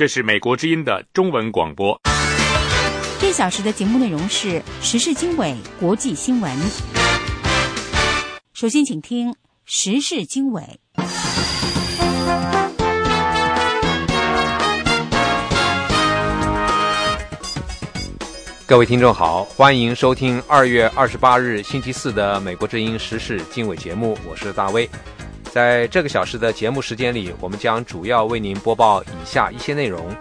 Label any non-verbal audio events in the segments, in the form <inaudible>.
这是美国之音的中文广播。这小时的节目内容是时事经纬、国际新闻。首先，请听时事经纬。各位听众好，欢迎收听二月二十八日星期四的美国之音时事经纬节目，我是大卫。在这个小时的节目时间里，我们将主要为您播报以下一些内容：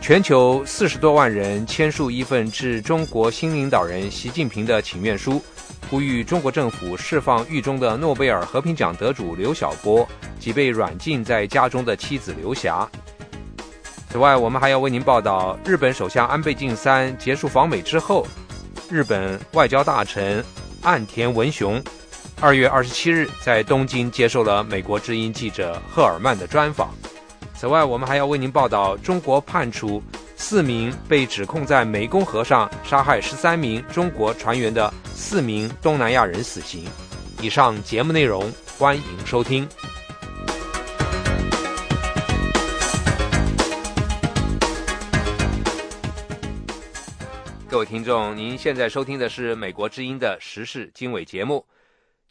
全球四十多万人签署一份致中国新领导人习近平的请愿书，呼吁中国政府释放狱中的诺贝尔和平奖得主刘晓波及被软禁在家中的妻子刘霞。此外，我们还要为您报道，日本首相安倍晋三结束访美之后，日本外交大臣岸田文雄二月二十七日在东京接受了美国之音记者赫尔曼的专访。此外，我们还要为您报道，中国判处四名被指控在湄公河上杀害十三名中国船员的四名东南亚人死刑。以上节目内容，欢迎收听。各位听众，您现在收听的是美国之音的时事经纬节目。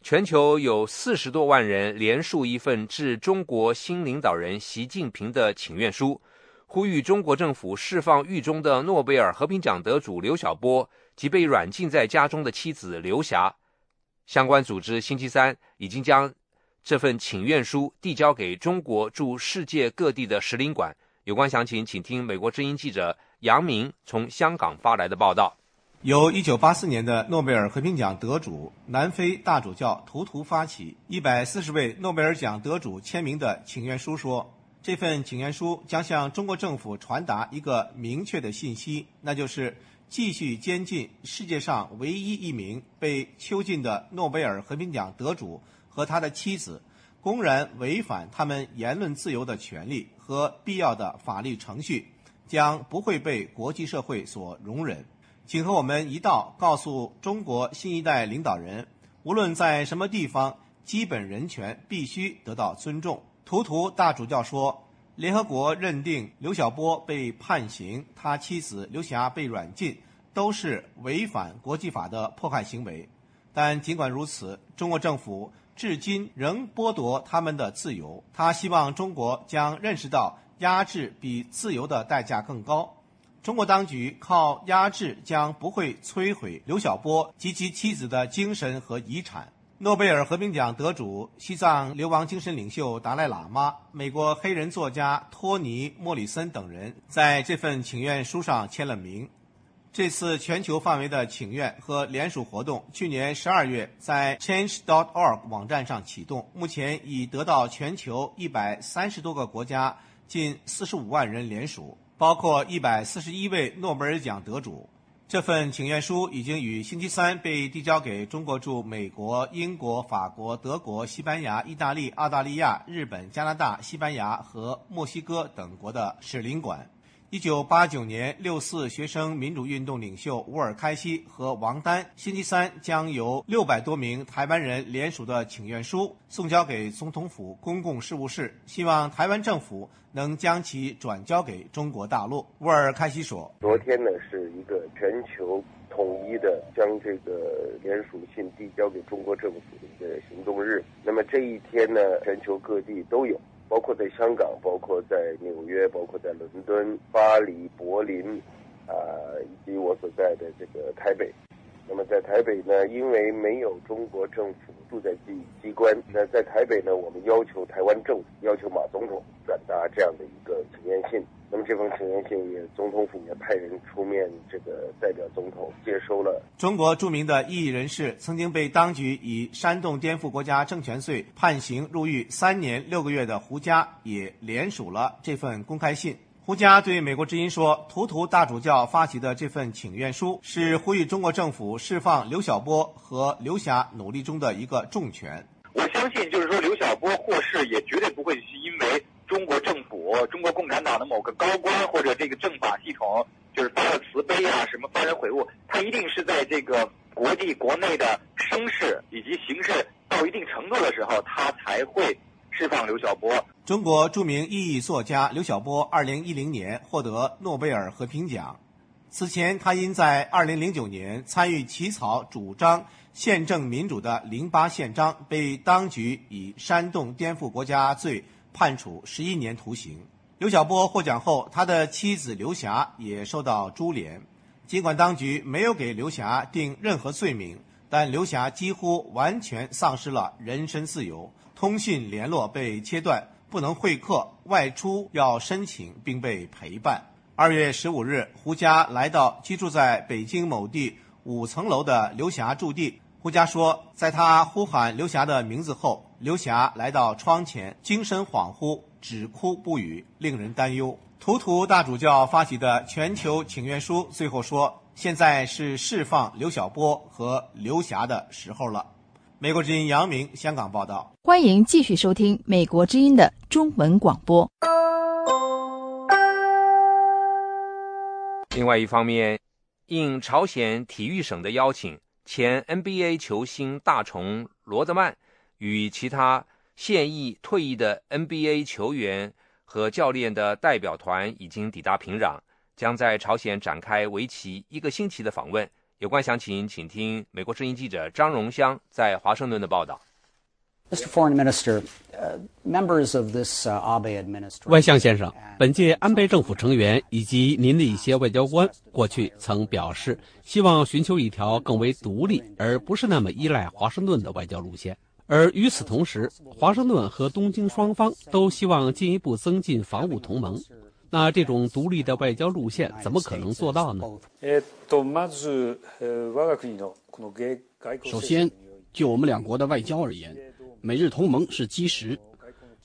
全球有四十多万人联署一份致中国新领导人习近平的请愿书，呼吁中国政府释放狱中的诺贝尔和平奖得主刘晓波及被软禁在家中的妻子刘霞。相关组织星期三已经将这份请愿书递交给中国驻世界各地的使领馆。有关详情，请听美国之音记者。杨明从香港发来的报道：由1984年的诺贝尔和平奖得主南非大主教图图发起，140位诺贝尔奖得主签名的请愿书说，这份请愿书将向中国政府传达一个明确的信息，那就是继续监禁世界上唯一一名被囚禁的诺贝尔和平奖得主和他的妻子，公然违反他们言论自由的权利和必要的法律程序。将不会被国际社会所容忍，请和我们一道告诉中国新一代领导人，无论在什么地方，基本人权必须得到尊重。图图大主教说，联合国认定刘晓波被判刑，他妻子刘霞被软禁，都是违反国际法的迫害行为。但尽管如此，中国政府至今仍剥夺他们的自由。他希望中国将认识到。压制比自由的代价更高。中国当局靠压制将不会摧毁刘晓波及其妻子的精神和遗产。诺贝尔和平奖得主、西藏流亡精神领袖达赖喇嘛、美国黑人作家托尼·莫里森等人在这份请愿书上签了名。这次全球范围的请愿和联署活动，去年十二月在 Change.org 网站上启动，目前已得到全球一百三十多个国家。近四十五万人联署，包括一百四十一位诺贝尔奖得主。这份请愿书已经于星期三被递交给中国驻美国、英国、法国、德国、西班牙、意大利、澳大利亚、日本、加拿大、西班牙和墨西哥等国的使领馆。一九八九年六四学生民主运动领袖乌尔开西和王丹星期三将由六百多名台湾人联署的请愿书送交给总统府公共事务室，希望台湾政府能将其转交给中国大陆。乌尔开西说：“昨天呢是一个全球统一的将这个联署信递交给中国政府的一个行动日。那么这一天呢，全球各地都有。”包括在香港，包括在纽约，包括在伦敦、巴黎、柏林，啊，以及我所在的这个台北。那么在台北呢，因为没有中国政府驻在机机关，那在台北呢，我们要求台湾政府要求马总统转达这样的一个请愿信。那么这封请愿信也，总统府也派人出面，这个代表总统接收了。中国著名的异议人士，曾经被当局以煽动颠覆国家政权罪判刑入狱三年六个月的胡佳，也联署了这份公开信。胡佳对美国之音说：“图图大主教发起的这份请愿书，是呼吁中国政府释放刘晓波和刘霞努力中的一个重拳。我相信，就是说刘晓波获释，也绝对不会是因为。”中国政我、中国共产党的某个高官或者这个政法系统，就是发了慈悲啊，什么发人悔悟，他一定是在这个国际国内的声势以及形势到一定程度的时候，他才会释放刘晓波。中国著名意义作家刘晓波，二零一零年获得诺贝尔和平奖。此前，他因在二零零九年参与起草主张宪政民主的《零八宪章》，被当局以煽动颠覆国家罪判处十一年徒刑。刘晓波获奖后，他的妻子刘霞也受到株连。尽管当局没有给刘霞定任何罪名。但刘霞几乎完全丧失了人身自由，通讯联络被切断，不能会客，外出要申请并被陪伴。二月十五日，胡佳来到居住在北京某地五层楼的刘霞驻地。胡佳说，在他呼喊刘霞的名字后，刘霞来到窗前，精神恍惚，只哭不语，令人担忧。图图大主教发起的全球请愿书最后说。现在是释放刘晓波和刘霞的时候了。美国之音杨明香港报道。欢迎继续收听美国之音的中文广播。另外一方面，应朝鲜体育省的邀请，前 NBA 球星大虫罗德曼与其他现役、退役的 NBA 球员和教练的代表团已经抵达平壤。将在朝鲜展开为期一个星期的访问。有关详情，请听美国之音记者张荣香在华盛顿的报道。外相先生，本届安倍政府成员以及您的一些外交官过去曾表示，希望寻求一条更为独立而不是那么依赖华盛顿的外交路线。而与此同时，华盛顿和东京双方都希望进一步增进防务同盟。那这种独立的外交路线怎么可能做到呢？首先，就我们两国的外交而言，美日同盟是基石，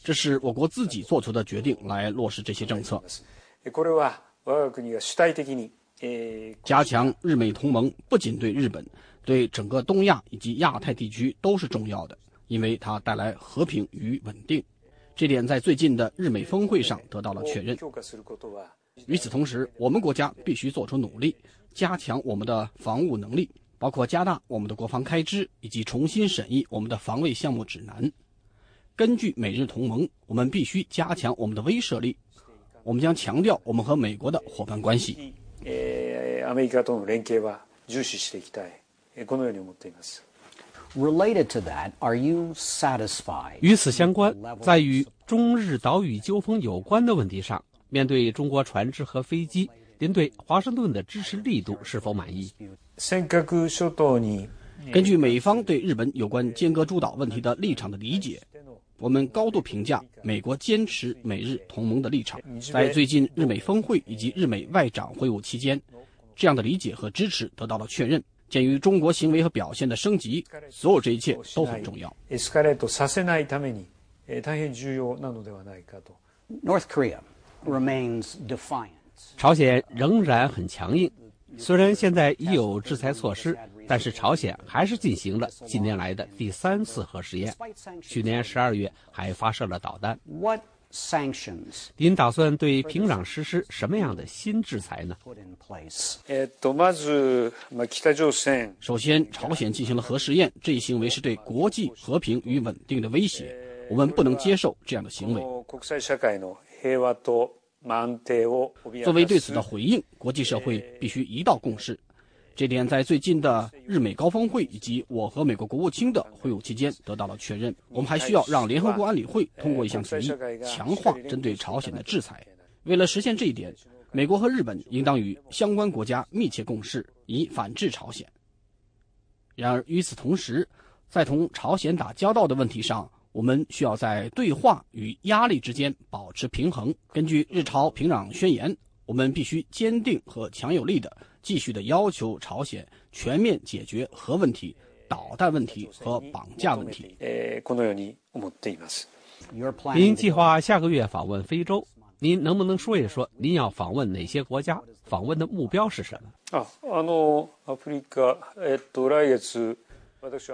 这是我国自己做出的决定来落实这些政策。加强日美同盟不仅对日本，对整个东亚以及亚太地区都是重要的，因为它带来和平与稳定。这点在最近的日美峰会上得到了确认。与此同时，我们国家必须做出努力，加强我们的防务能力，包括加大我们的国防开支，以及重新审议我们的防卫项目指南。根据美日同盟，我们必须加强我们的威慑力。我们将强调我们和美国的伙伴关系。与此相关，在与中日岛屿纠纷有关的问题上，面对中国船只和飞机，您对华盛顿的支持力度是否满意？根据美方对日本有关尖阁诸岛问题的立场的理解，我们高度评价美国坚持美日同盟的立场。在最近日美峰会以及日美外长会晤期间，这样的理解和支持得到了确认。鉴于中国行为和表现的升级，所有这一切都很重要。North Korea remains defiant。朝鲜仍然很强硬，虽然现在已有制裁措施，但是朝鲜还是进行了近年来的第三次核试验。去年十二月还发射了导弹。sanctions，您打算对平壤实施什么样的新制裁呢？首先，朝鲜进行了核试验，这一行为是对国际和平与稳定的威胁，我们不能接受这样的行为。作为对此的回应，国际社会必须一道共识。这点在最近的日美高峰会以及我和美国国务卿的会晤期间得到了确认。我们还需要让联合国安理会通过一项决议，强化针对朝鲜的制裁。为了实现这一点，美国和日本应当与相关国家密切共事，以反制朝鲜。然而，与此同时，在同朝鲜打交道的问题上，我们需要在对话与压力之间保持平衡。根据日朝平壤宣言，我们必须坚定和强有力的。继续的要求朝鲜全面解决核问题、导弹问题和绑架问题。您计划下个月访问非洲，您能不能说一说您要访问哪些国家？访问的目标是什么？啊，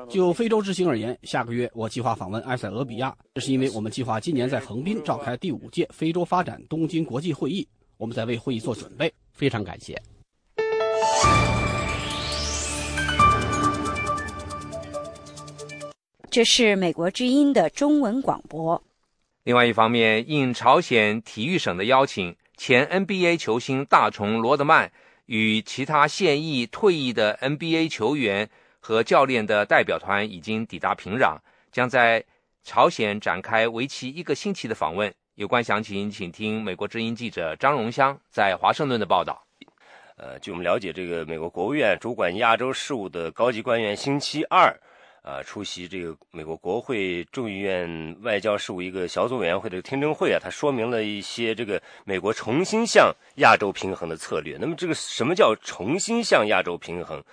就非洲之行而言，下个月我计划访问埃塞俄比亚，这是因为我们计划今年在横滨召开第五届非洲发展东京国际会议，我们在为会议做准备。非常感谢。这是美国之音的中文广播。另外一方面，应朝鲜体育省的邀请，前 NBA 球星大虫罗德曼与其他现役、退役的 NBA 球员和教练的代表团已经抵达平壤，将在朝鲜展开为期一个星期的访问。有关详情，请听美国之音记者张荣香在华盛顿的报道。呃，据我们了解，这个美国国务院主管亚洲事务的高级官员星期二。啊，出席这个美国国会众议院外交事务一个小组委员会的听证会啊，他说明了一些这个美国重新向亚洲平衡的策略。那么，这个什么叫重新向亚洲平衡？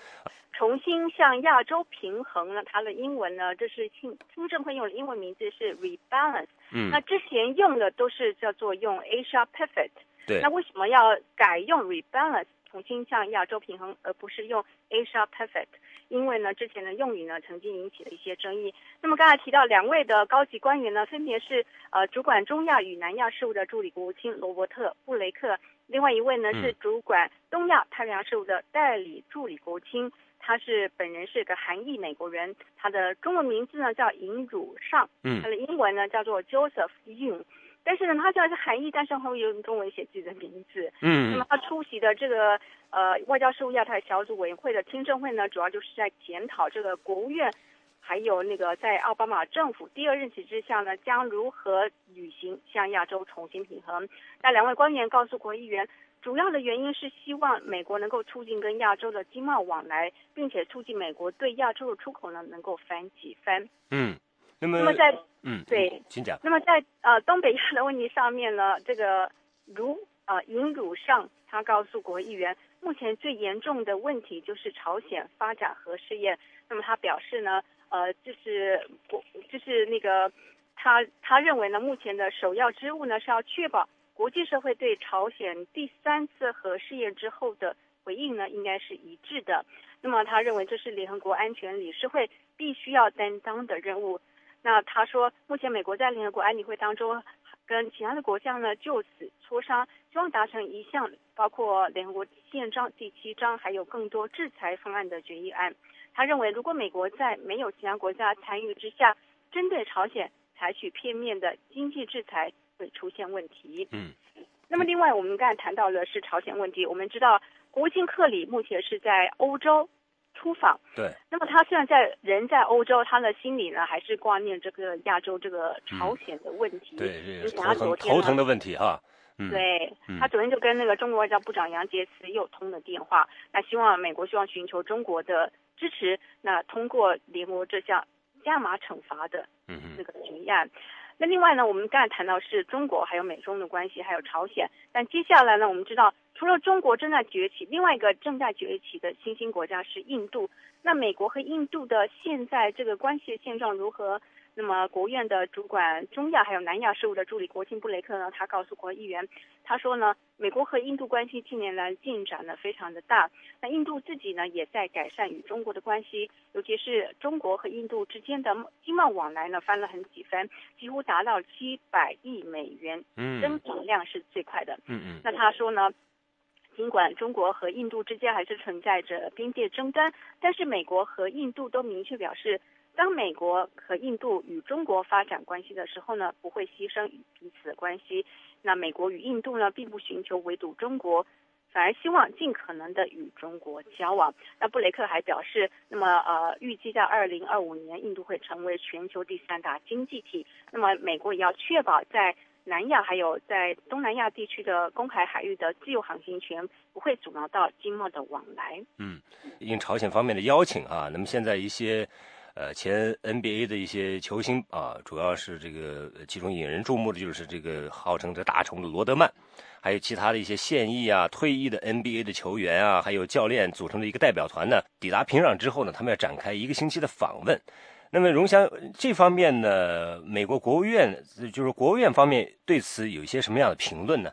重新向亚洲平衡呢？它的英文呢，这是听听证会用的英文名字是 rebalance。嗯，那之前用的都是叫做用 Asia Pivot。对。那为什么要改用 rebalance 重新向亚洲平衡，而不是用 Asia Pivot？因为呢，之前的用语呢曾经引起了一些争议。那么刚才提到两位的高级官员呢，分别是呃主管中亚与南亚事务的助理国务卿罗伯特布雷克，另外一位呢是主管东亚太平洋事务的代理助理国务卿，他是本人是个韩裔美国人，他的中文名字呢叫尹汝尚，嗯，他的英文呢叫做 Joseph Yun。但是呢，他虽然是韩裔，但是会用中文写自己的名字。嗯，那么他出席的这个呃外交事务亚太小组委员会的听证会呢，主要就是在检讨这个国务院，还有那个在奥巴马政府第二任期之下呢，将如何履行向亚洲重新平衡。那两位官员告诉国议员，主要的原因是希望美国能够促进跟亚洲的经贸往来，并且促进美国对亚洲的出口呢能够翻几番。嗯。那么在嗯对，请讲。那么在呃东北亚的问题上面呢，这个如呃尹汝上他告诉国议员，目前最严重的问题就是朝鲜发展核试验。那么他表示呢，呃，就是国就是那个他他认为呢，目前的首要之务呢是要确保国际社会对朝鲜第三次核试验之后的回应呢应该是一致的。那么他认为这是联合国安全理事会必须要担当的任务。那他说，目前美国在联合国安理会当中，跟其他的国家呢就此磋商，希望达成一项包括联合国宪章第七章还有更多制裁方案的决议案。他认为，如果美国在没有其他国家参与之下，针对朝鲜采取片面的经济制裁，会出现问题。嗯。那么，另外我们刚才谈到的是朝鲜问题。我们知道，国务卿克里目前是在欧洲。出访，对。那么他虽然在人在欧洲，他的心里呢还是挂念这个亚洲这个朝鲜的问题。对，这个头疼头疼的问题哈。嗯。对他昨天就跟那个中国外交部长杨洁篪又通了电话，那希望美国希望寻求中国的支持，那通过联合这项加码惩罚的这个决议案。那另外呢，我们刚才谈到是中国还有美中的关系，还有朝鲜。但接下来呢，我们知道除了中国正在崛起，另外一个正在崛起的新兴国家是印度。那美国和印度的现在这个关系的现状如何？那么，国务院的主管中亚还有南亚事务的助理国庆布雷克呢？他告诉国议员，他说呢，美国和印度关系近年来进展呢非常的大。那印度自己呢也在改善与中国的关系，尤其是中国和印度之间的经贸往来呢翻了很几番，几乎达到七百亿美元，嗯增长量是最快的。嗯嗯。那他说呢，尽管中国和印度之间还是存在着边界争端，但是美国和印度都明确表示。当美国和印度与中国发展关系的时候呢，不会牺牲彼此关系。那美国与印度呢，并不寻求围堵中国，反而希望尽可能的与中国交往。那布雷克还表示，那么呃，预计在二零二五年，印度会成为全球第三大经济体。那么美国也要确保在南亚还有在东南亚地区的公海海域的自由航行权，不会阻挠到经贸的往来。嗯，应朝鲜方面的邀请啊，那么现在一些。呃，前 NBA 的一些球星啊，主要是这个其中引人注目的就是这个号称这大虫的罗德曼，还有其他的一些现役啊、退役的 NBA 的球员啊，还有教练组成的一个代表团呢，抵达平壤之后呢，他们要展开一个星期的访问。那么，荣祥这方面呢，美国国务院就是国务院方面对此有一些什么样的评论呢？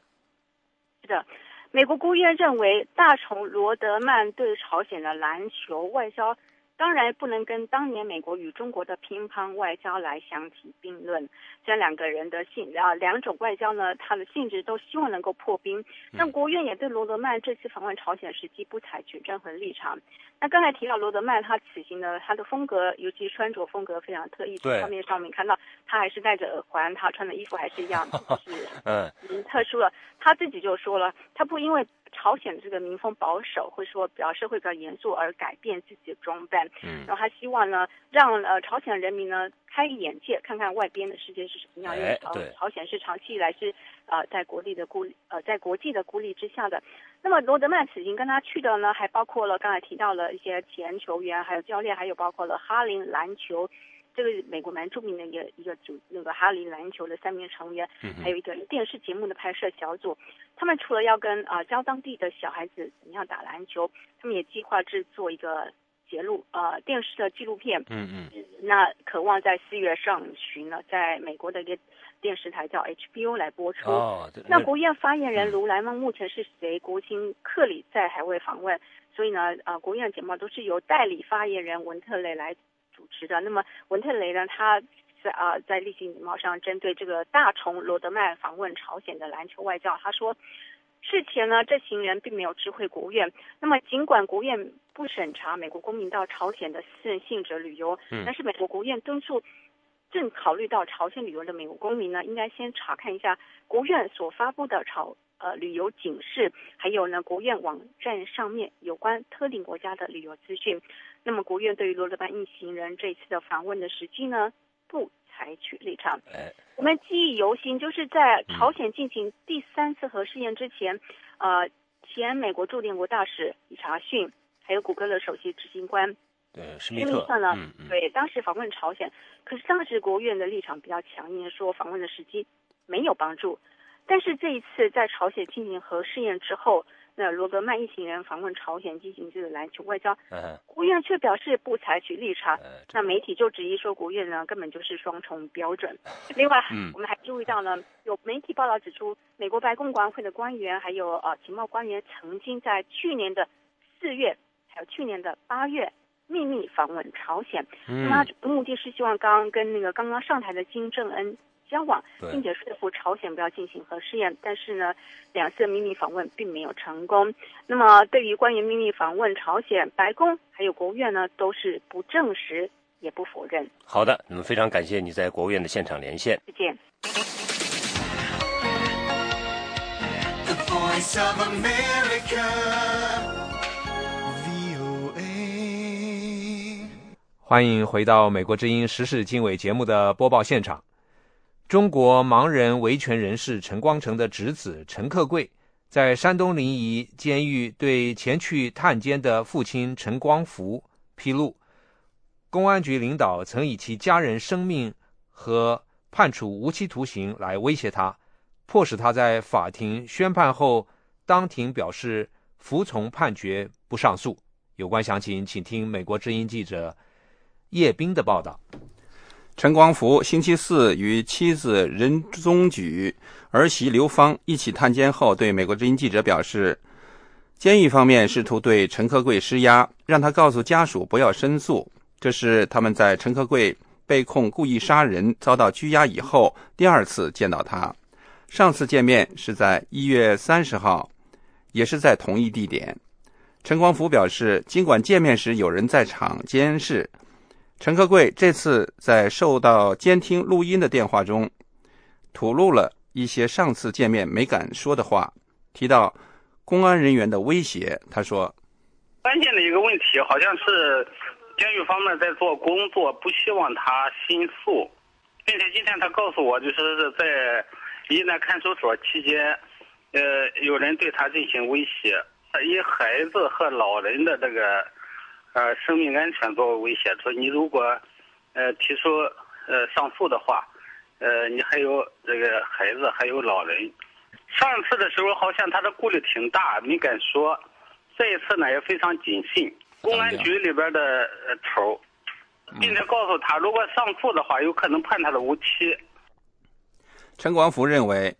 是的，美国国务院认为大虫罗德曼对朝鲜的篮球外交。当然不能跟当年美国与中国的乒乓外交来相提并论。这两个人的性啊，两种外交呢，它的性质都希望能够破冰。那国务院也对罗德曼这次访问朝鲜时机不采取任何立场。那刚才提到罗德曼，他此行呢，他的风格，尤其穿着风格非常特异。对。画面上面看到他还是戴着耳环，他穿的衣服还是一样，就是 <laughs> 嗯，特殊了。他自己就说了，他不因为。朝鲜的这个民风保守，会说比较社会比较严肃而改变自己的装扮，嗯，然后他希望呢，让呃朝鲜人民呢开眼界，看看外边的世界是什么样。因为朝朝鲜是长期以来是呃在国力的孤呃在国际的孤立之下的。那么罗德曼此行跟他去的呢，还包括了刚才提到了一些前球员，还有教练，还有包括了哈林篮球。这个美国蛮著名的一个一个组，那个哈林篮球的三名成员，还有一个电视节目的拍摄小组。他们除了要跟啊教当地的小孩子怎么样打篮球，他们也计划制作一个节录呃电视的纪录片。嗯嗯。那渴望在四月上旬呢，在美国的一个电视台叫 HBO 来播出。哦。那国务院发言人卢莱蒙目前是随国务卿克里在海外访问，所以呢，呃，国务院节目都是由代理发言人文特雷来。主持的那么文特雷呢？他在啊在例行礼貌上针对这个大虫罗德曼访问朝鲜的篮球外教，他说事前呢这行人并没有知会国务院。那么尽管国务院不审查美国公民到朝鲜的私人性质旅游，但是美国国务院敦促正考虑到朝鲜旅游的美国公民呢，应该先查看一下国务院所发布的朝呃旅游警示，还有呢国务院网站上面有关特定国家的旅游资讯。那么，国务院对于罗德曼一行人这一次的访问的时机呢，不采取立场。我们记忆犹新，就是在朝鲜进行第三次核试验之前，呃，前美国驻联国大使理查逊，还有谷歌的首席执行官，对施密特呢，对，当时访问朝鲜，可是当时国务院的立场比较强硬，说访问的时机没有帮助。但是这一次在朝鲜进行核试验之后。那罗格曼一行人访问朝鲜进行这个篮球外交，国务院却表示不采取立场。那媒体就质疑说，国务院呢根本就是双重标准。<laughs> 另外，我们还注意到呢，有媒体报道指出，美国白宫国安会的官员还有呃情报官员曾经在去年的四月还有去年的八月秘密访问朝鲜。那么目的是希望刚跟那个刚刚上台的金正恩。交往，并且说服朝鲜不要进行核试验，但是呢，两次秘密访问并没有成功。那么，对于关于秘密访问朝鲜，白宫还有国务院呢，都是不证实也不否认。好的，那么非常感谢你在国务院的现场连线。再见。欢迎回到《美国之音时事经纬》节目的播报现场。中国盲人维权人士陈光诚的侄子陈克贵，在山东临沂监狱对前去探监的父亲陈光福披露，公安局领导曾以其家人生命和判处无期徒刑来威胁他，迫使他在法庭宣判后当庭表示服从判决，不上诉。有关详情，请听美国之音记者叶斌的报道。陈光福星期四与妻子任宗举、儿媳刘芳一起探监后，对美国之音记者表示，监狱方面试图对陈克贵施压，让他告诉家属不要申诉。这是他们在陈克贵被控故意杀人遭到拘押以后第二次见到他。上次见面是在一月三十号，也是在同一地点。陈光福表示，尽管见面时有人在场监视。陈克贵这次在受到监听录音的电话中，吐露了一些上次见面没敢说的话，提到公安人员的威胁。他说：“关键的一个问题好像是监狱方面在做工作，不希望他申诉，并且今天他告诉我，就是是在疑难看守所期间，呃，有人对他进行威胁，以孩子和老人的这个。”呃，生命安全作为威胁，说你如果，呃，提出呃上诉的话，呃，你还有这个孩子，还有老人。上次的时候好像他的顾虑挺大，没敢说。这一次呢也非常谨慎。公安局里边的头，并且告诉他，如果上诉的话，有可能判他的无期。陈光福认为，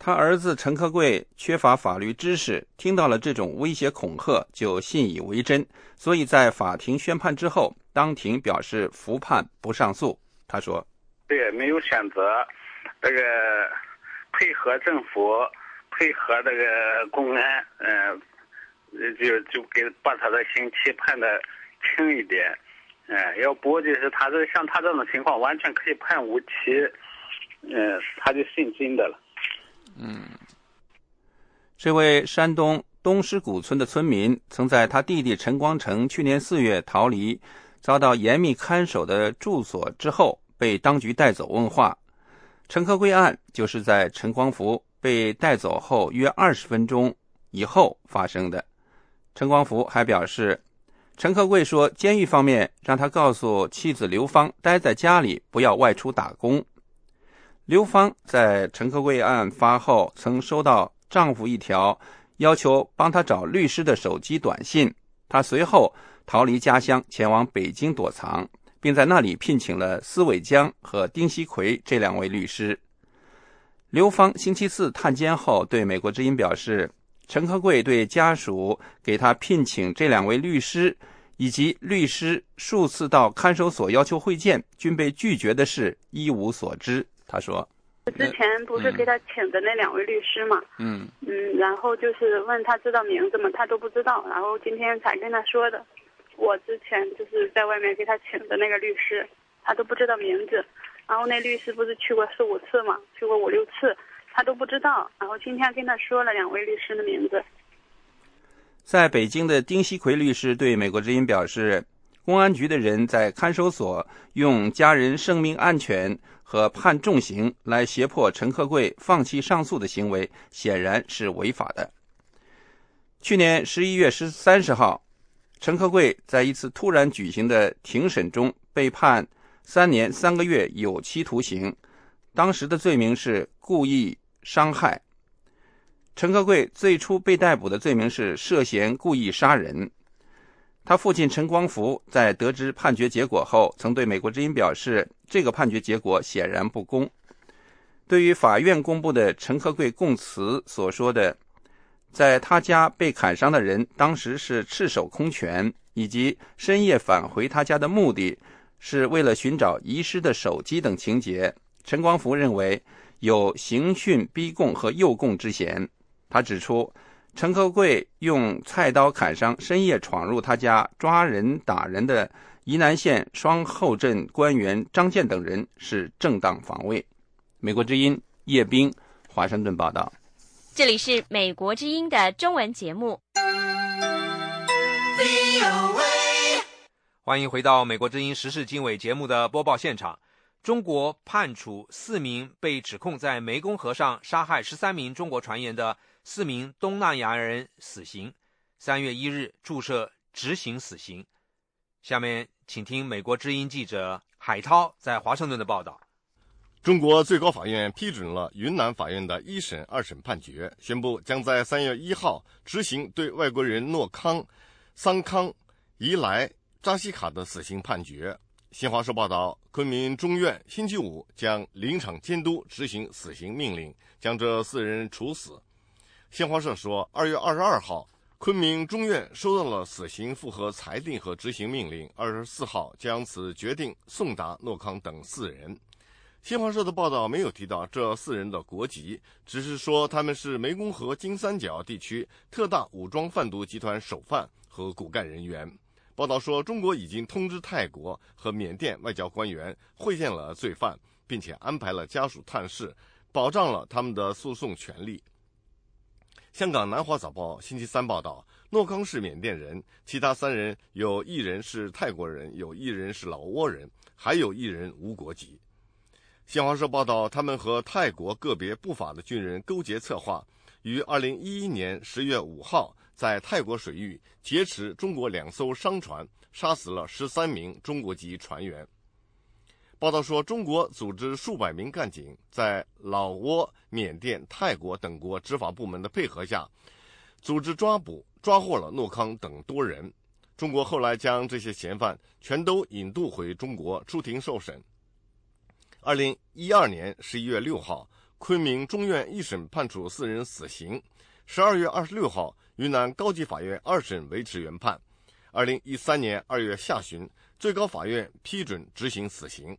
他儿子陈克贵缺乏法律知识，听到了这种威胁恐吓就信以为真，所以在法庭宣判之后，当庭表示服判不上诉。他说：“对，没有选择，这个配合政府，配合这个公安，嗯，就就给把他的刑期判的轻一点，嗯，要不就是他这像他这种情况，完全可以判无期，嗯，他就信真的了。”嗯，这位山东东施古村的村民，曾在他弟弟陈光诚去年四月逃离，遭到严密看守的住所之后，被当局带走问话。陈克贵案就是在陈光福被带走后约二十分钟以后发生的。陈光福还表示，陈克贵说，监狱方面让他告诉妻子刘芳待在家里，不要外出打工。刘芳在陈克贵案发后，曾收到丈夫一条要求帮她找律师的手机短信。她随后逃离家乡，前往北京躲藏，并在那里聘请了司伟江和丁锡奎这两位律师。刘芳星期四探监后对美国之音表示，陈克贵对家属给他聘请这两位律师，以及律师数次到看守所要求会见，均被拒绝的事一无所知。他说：“之前不是给他请的那两位律师嘛，嗯嗯，然后就是问他知道名字吗？他都不知道，然后今天才跟他说的。我之前就是在外面给他请的那个律师，他都不知道名字。然后那律师不是去过四五次嘛，去过五六次，他都不知道。然后今天跟他说了两位律师的名字。”在北京的丁锡奎律师对美国之音表示。公安局的人在看守所用家人生命安全和判重刑来胁迫陈克贵放弃上诉的行为，显然是违法的。去年十一月十三十号，陈克贵在一次突然举行的庭审中被判三年三个月有期徒刑，当时的罪名是故意伤害。陈克贵最初被逮捕的罪名是涉嫌故意杀人。他父亲陈光福在得知判决结果后，曾对美国之音表示，这个判决结果显然不公。对于法院公布的陈克贵供词所说的，在他家被砍伤的人当时是赤手空拳，以及深夜返回他家的目的是为了寻找遗失的手机等情节，陈光福认为有刑讯逼供和诱供之嫌。他指出。陈克贵用菜刀砍伤深夜闯入他家抓人打人的沂南县双后镇官员张建等人是正当防卫。美国之音叶冰，华盛顿报道。这里是美国之音的中文节目。欢迎回到美国之音时事经纬节目的播报现场。中国判处四名被指控在湄公河上杀害十三名中国船员的。四名东南亚人死刑，三月一日注射执行死刑。下面请听美国之音记者海涛在华盛顿的报道。中国最高法院批准了云南法院的一审、二审判决，宣布将在三月一号执行对外国人诺康、桑康、宜莱、扎西卡的死刑判决。新华社报道，昆明中院星期五将临场监督执行死刑命令，将这四人处死。新华社说，二月二十二号，昆明中院收到了死刑复核裁定和执行命令。二十四号将此决定送达诺康等四人。新华社的报道没有提到这四人的国籍，只是说他们是湄公河金三角地区特大武装贩毒集团首犯和骨干人员。报道说，中国已经通知泰国和缅甸外交官员会见了罪犯，并且安排了家属探视，保障了他们的诉讼权利。香港南华早报星期三报道，诺康是缅甸人，其他三人有一人是泰国人，有一人是老挝人，还有一人无国籍。新华社报道，他们和泰国个别不法的军人勾结策划，于二零一一年十月五号在泰国水域劫持中国两艘商船，杀死了十三名中国籍船员。报道说，中国组织数百名干警在老挝、缅甸、泰国等国执法部门的配合下，组织抓捕、抓获了诺康等多人。中国后来将这些嫌犯全都引渡回中国出庭受审。二零一二年十一月六号，昆明中院一审判处四人死刑。十二月二十六号，云南高级法院二审维持原判。二零一三年二月下旬，最高法院批准执行死刑。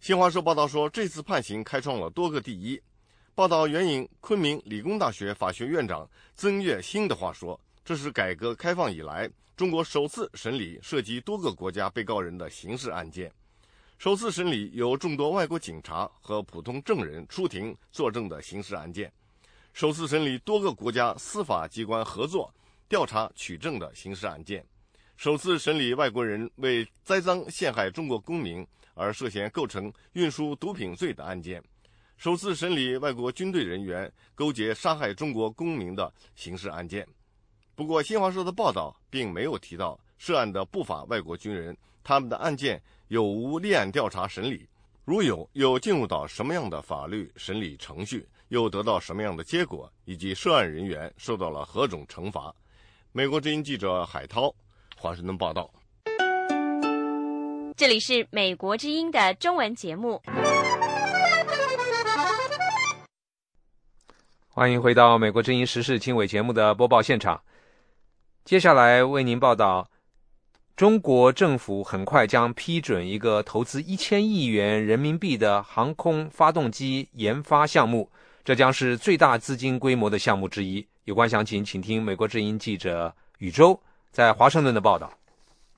新华社报道说，这次判刑开创了多个第一。报道援引昆明理工大学法学院长曾月兴的话说：“这是改革开放以来中国首次审理涉及多个国家被告人的刑事案件，首次审理由众多外国警察和普通证人出庭作证的刑事案件，首次审理多个国家司法机关合作调查取证的刑事案件，首次审理外国人为栽赃陷害中国公民而涉嫌构成运输毒品罪的案件。”首次审理外国军队人员勾结杀害中国公民的刑事案件。不过，新华社的报道并没有提到涉案的不法外国军人，他们的案件有无立案调查审理，如有，又进入到什么样的法律审理程序，又得到什么样的结果，以及涉案人员受到了何种惩罚。美国之音记者海涛，华盛顿报道。这里是美国之音的中文节目。欢迎回到《美国之音时事经纬》节目的播报现场。接下来为您报道：中国政府很快将批准一个投资一千亿元人民币的航空发动机研发项目，这将是最大资金规模的项目之一。有关详情，请听美国之音记者宇宙在华盛顿的报道。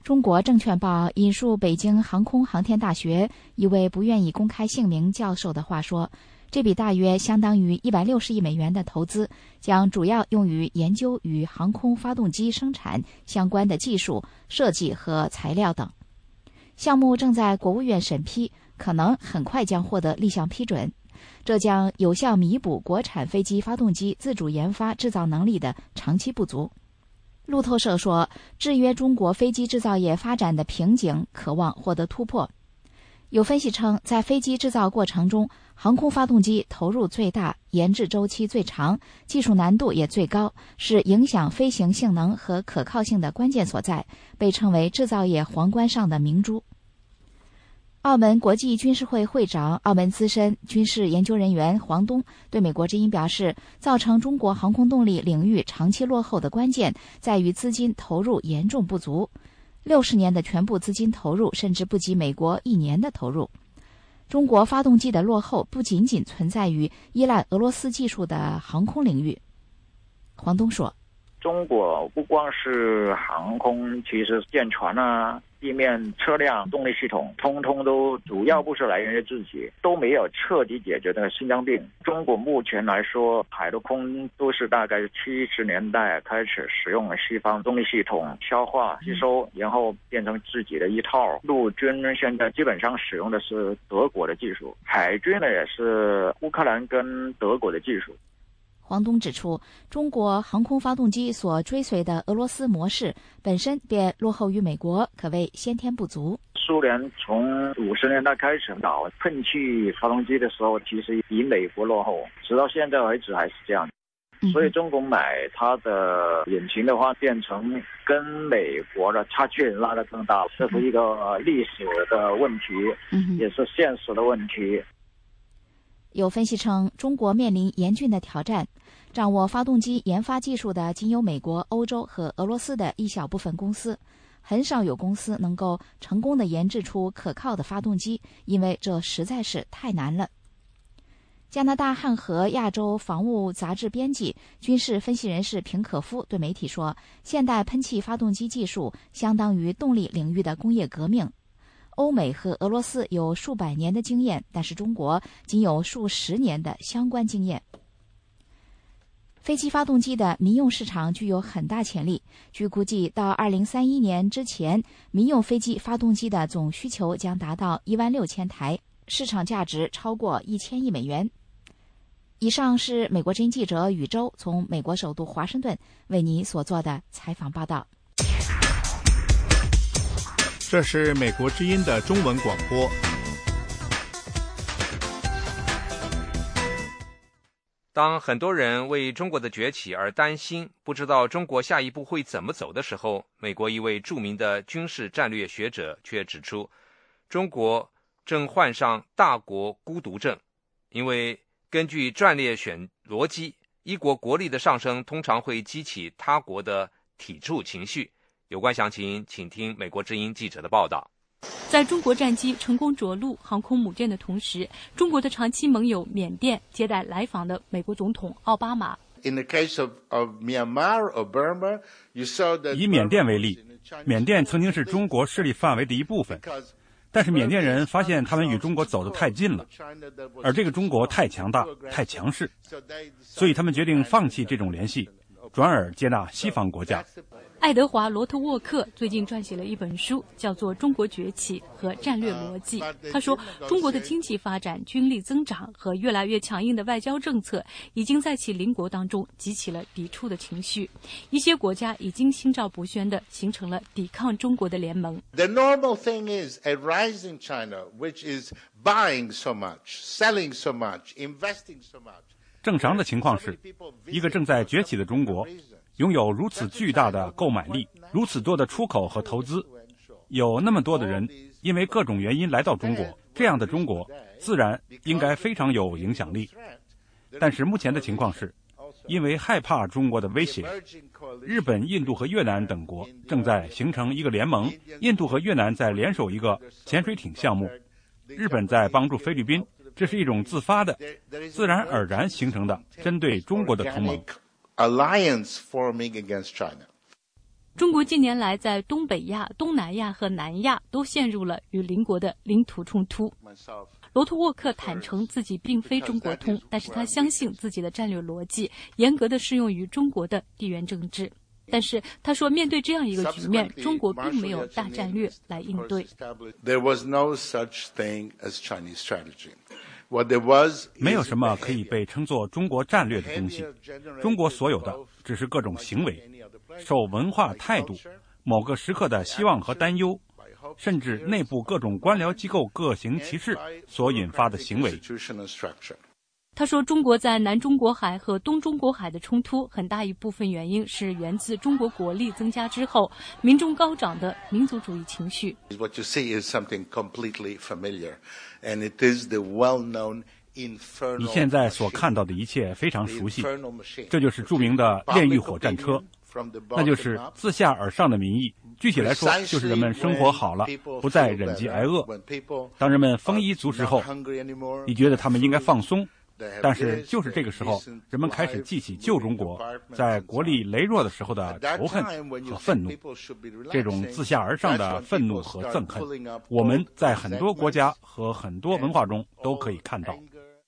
中国证券报引述北京航空航天大学一位不愿意公开姓名教授的话说。这笔大约相当于一百六十亿美元的投资，将主要用于研究与航空发动机生产相关的技术设计和材料等。项目正在国务院审批，可能很快将获得立项批准。这将有效弥补国产飞机发动机自主研发制造能力的长期不足。路透社说，制约中国飞机制造业发展的瓶颈渴望获得突破。有分析称，在飞机制造过程中，航空发动机投入最大、研制周期最长、技术难度也最高，是影响飞行性能和可靠性的关键所在，被称为制造业皇冠上的明珠。澳门国际军事会会长、澳门资深军事研究人员黄东对美国之音表示，造成中国航空动力领域长期落后的关键在于资金投入严重不足。六十年的全部资金投入，甚至不及美国一年的投入。中国发动机的落后不仅仅存在于依赖俄罗斯技术的航空领域。黄东说。中国不光是航空，其实舰船啊、地面车辆动力系统，通通都主要不是来源于自己，都没有彻底解决那个心脏病。中国目前来说，海陆空都是大概七十年代开始使用西方动力系统，消化吸收，然后变成自己的一套。陆军现在基本上使用的是德国的技术，海军呢也是乌克兰跟德国的技术。黄东指出，中国航空发动机所追随的俄罗斯模式本身便落后于美国，可谓先天不足。苏联从五十年代开始搞喷气发动机的时候，其实比美国落后，直到现在为止还是这样。所以中国买它的引擎的话，变成跟美国的差距拉得更大，这是一个历史的问题，也是现实的问题。有分析称，中国面临严峻的挑战。掌握发动机研发技术的仅有美国、欧洲和俄罗斯的一小部分公司，很少有公司能够成功的研制出可靠的发动机，因为这实在是太难了。加拿大汉和亚洲防务杂志编辑、军事分析人士平可夫对媒体说：“现代喷气发动机技术相当于动力领域的工业革命。欧美和俄罗斯有数百年的经验，但是中国仅有数十年的相关经验。”飞机发动机的民用市场具有很大潜力。据估计，到2031年之前，民用飞机发动机的总需求将达到1万六千台，市场价值超过一千亿美元。以上是美国之音记者宇宙从美国首都华盛顿为您所做的采访报道。这是美国之音的中文广播。当很多人为中国的崛起而担心，不知道中国下一步会怎么走的时候，美国一位著名的军事战略学者却指出，中国正患上大国孤独症，因为根据战略选逻辑，一国国力的上升通常会激起他国的抵触情绪。有关详情，请听美国之音记者的报道。在中国战机成功着陆航空母舰的同时，中国的长期盟友缅甸接待来访的美国总统奥巴马。以缅甸为例，缅甸曾经是中国势力范围的一部分，但是缅甸人发现他们与中国走得太近了，而这个中国太强大、太强势，所以他们决定放弃这种联系，转而接纳西方国家。爱德华·罗特沃克最近撰写了一本书，叫做《中国崛起和战略逻辑》。他说，中国的经济发展、军力增长和越来越强硬的外交政策，已经在其邻国当中激起了抵触的情绪。一些国家已经心照不宣地形成了抵抗中国的联盟。The normal thing is a rising China, which is buying so much, selling so much, investing so much. 正常的情况是，一个正在崛起的中国。拥有如此巨大的购买力，如此多的出口和投资，有那么多的人因为各种原因来到中国，这样的中国自然应该非常有影响力。但是目前的情况是，因为害怕中国的威胁，日本、印度和越南等国正在形成一个联盟。印度和越南在联手一个潜水艇项目，日本在帮助菲律宾，这是一种自发的、自然而然形成的针对中国的同盟。Alliance forming against China。中国近年来在东北亚、东南亚和南亚都陷入了与邻国的领土冲突。罗特沃克坦诚自己并非中国通，但是他相信自己的战略逻辑严格的适用于中国的地缘政治。但是他说，面对这样一个局面，中国并没有大战略来应对。There was no such thing as Chinese strategy. 没有什么可以被称作中国战略的东西。中国所有的只是各种行为，受文化态度、某个时刻的希望和担忧，甚至内部各种官僚机构各行其事所引发的行为。他说：“中国在南中国海和东中国海的冲突，很大一部分原因是源自中国国力增加之后，民众高涨的民族主义情绪。” What you see is something completely familiar, and it is the well-known 你现在所看到的一切非常熟悉，这就是著名的炼狱火战车，那就是自下而上的民意。具体来说，就是人们生活好了，不再忍饥挨饿。当人们丰衣足食后，你觉得他们应该放松。但是，就是这个时候，人们开始记起旧中国在国力羸弱的时候的仇恨和愤怒，这种自下而上的愤怒和憎恨，我们在很多国家和很多文化中都可以看到。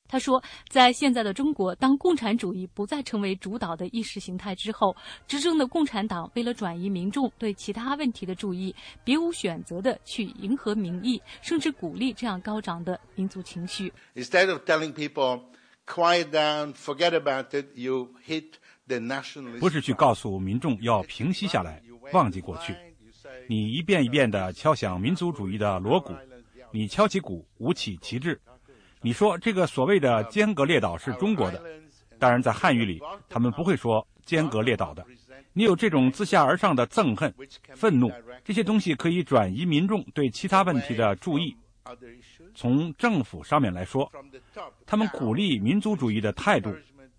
他说，在现在的中国，当共产主义不再成为主导的意识形态之后，执政的共产党为了转移民众对其他问题的注意，别无选择的去迎合民意，甚至鼓励这样高涨的民族情绪。Instead of telling people quiet down, forget about it. You hit the nationalist. 不是去告诉民众要平息下来，忘记过去。你一遍一遍地敲响民族主义的锣鼓，你敲起鼓，舞起旗帜。你说这个所谓的尖阁列岛是中国的，当然在汉语里，他们不会说尖阁列岛的。你有这种自下而上的憎恨、愤怒，这些东西可以转移民众对其他问题的注意。从政府上面来说，他们鼓励民族主义的态度、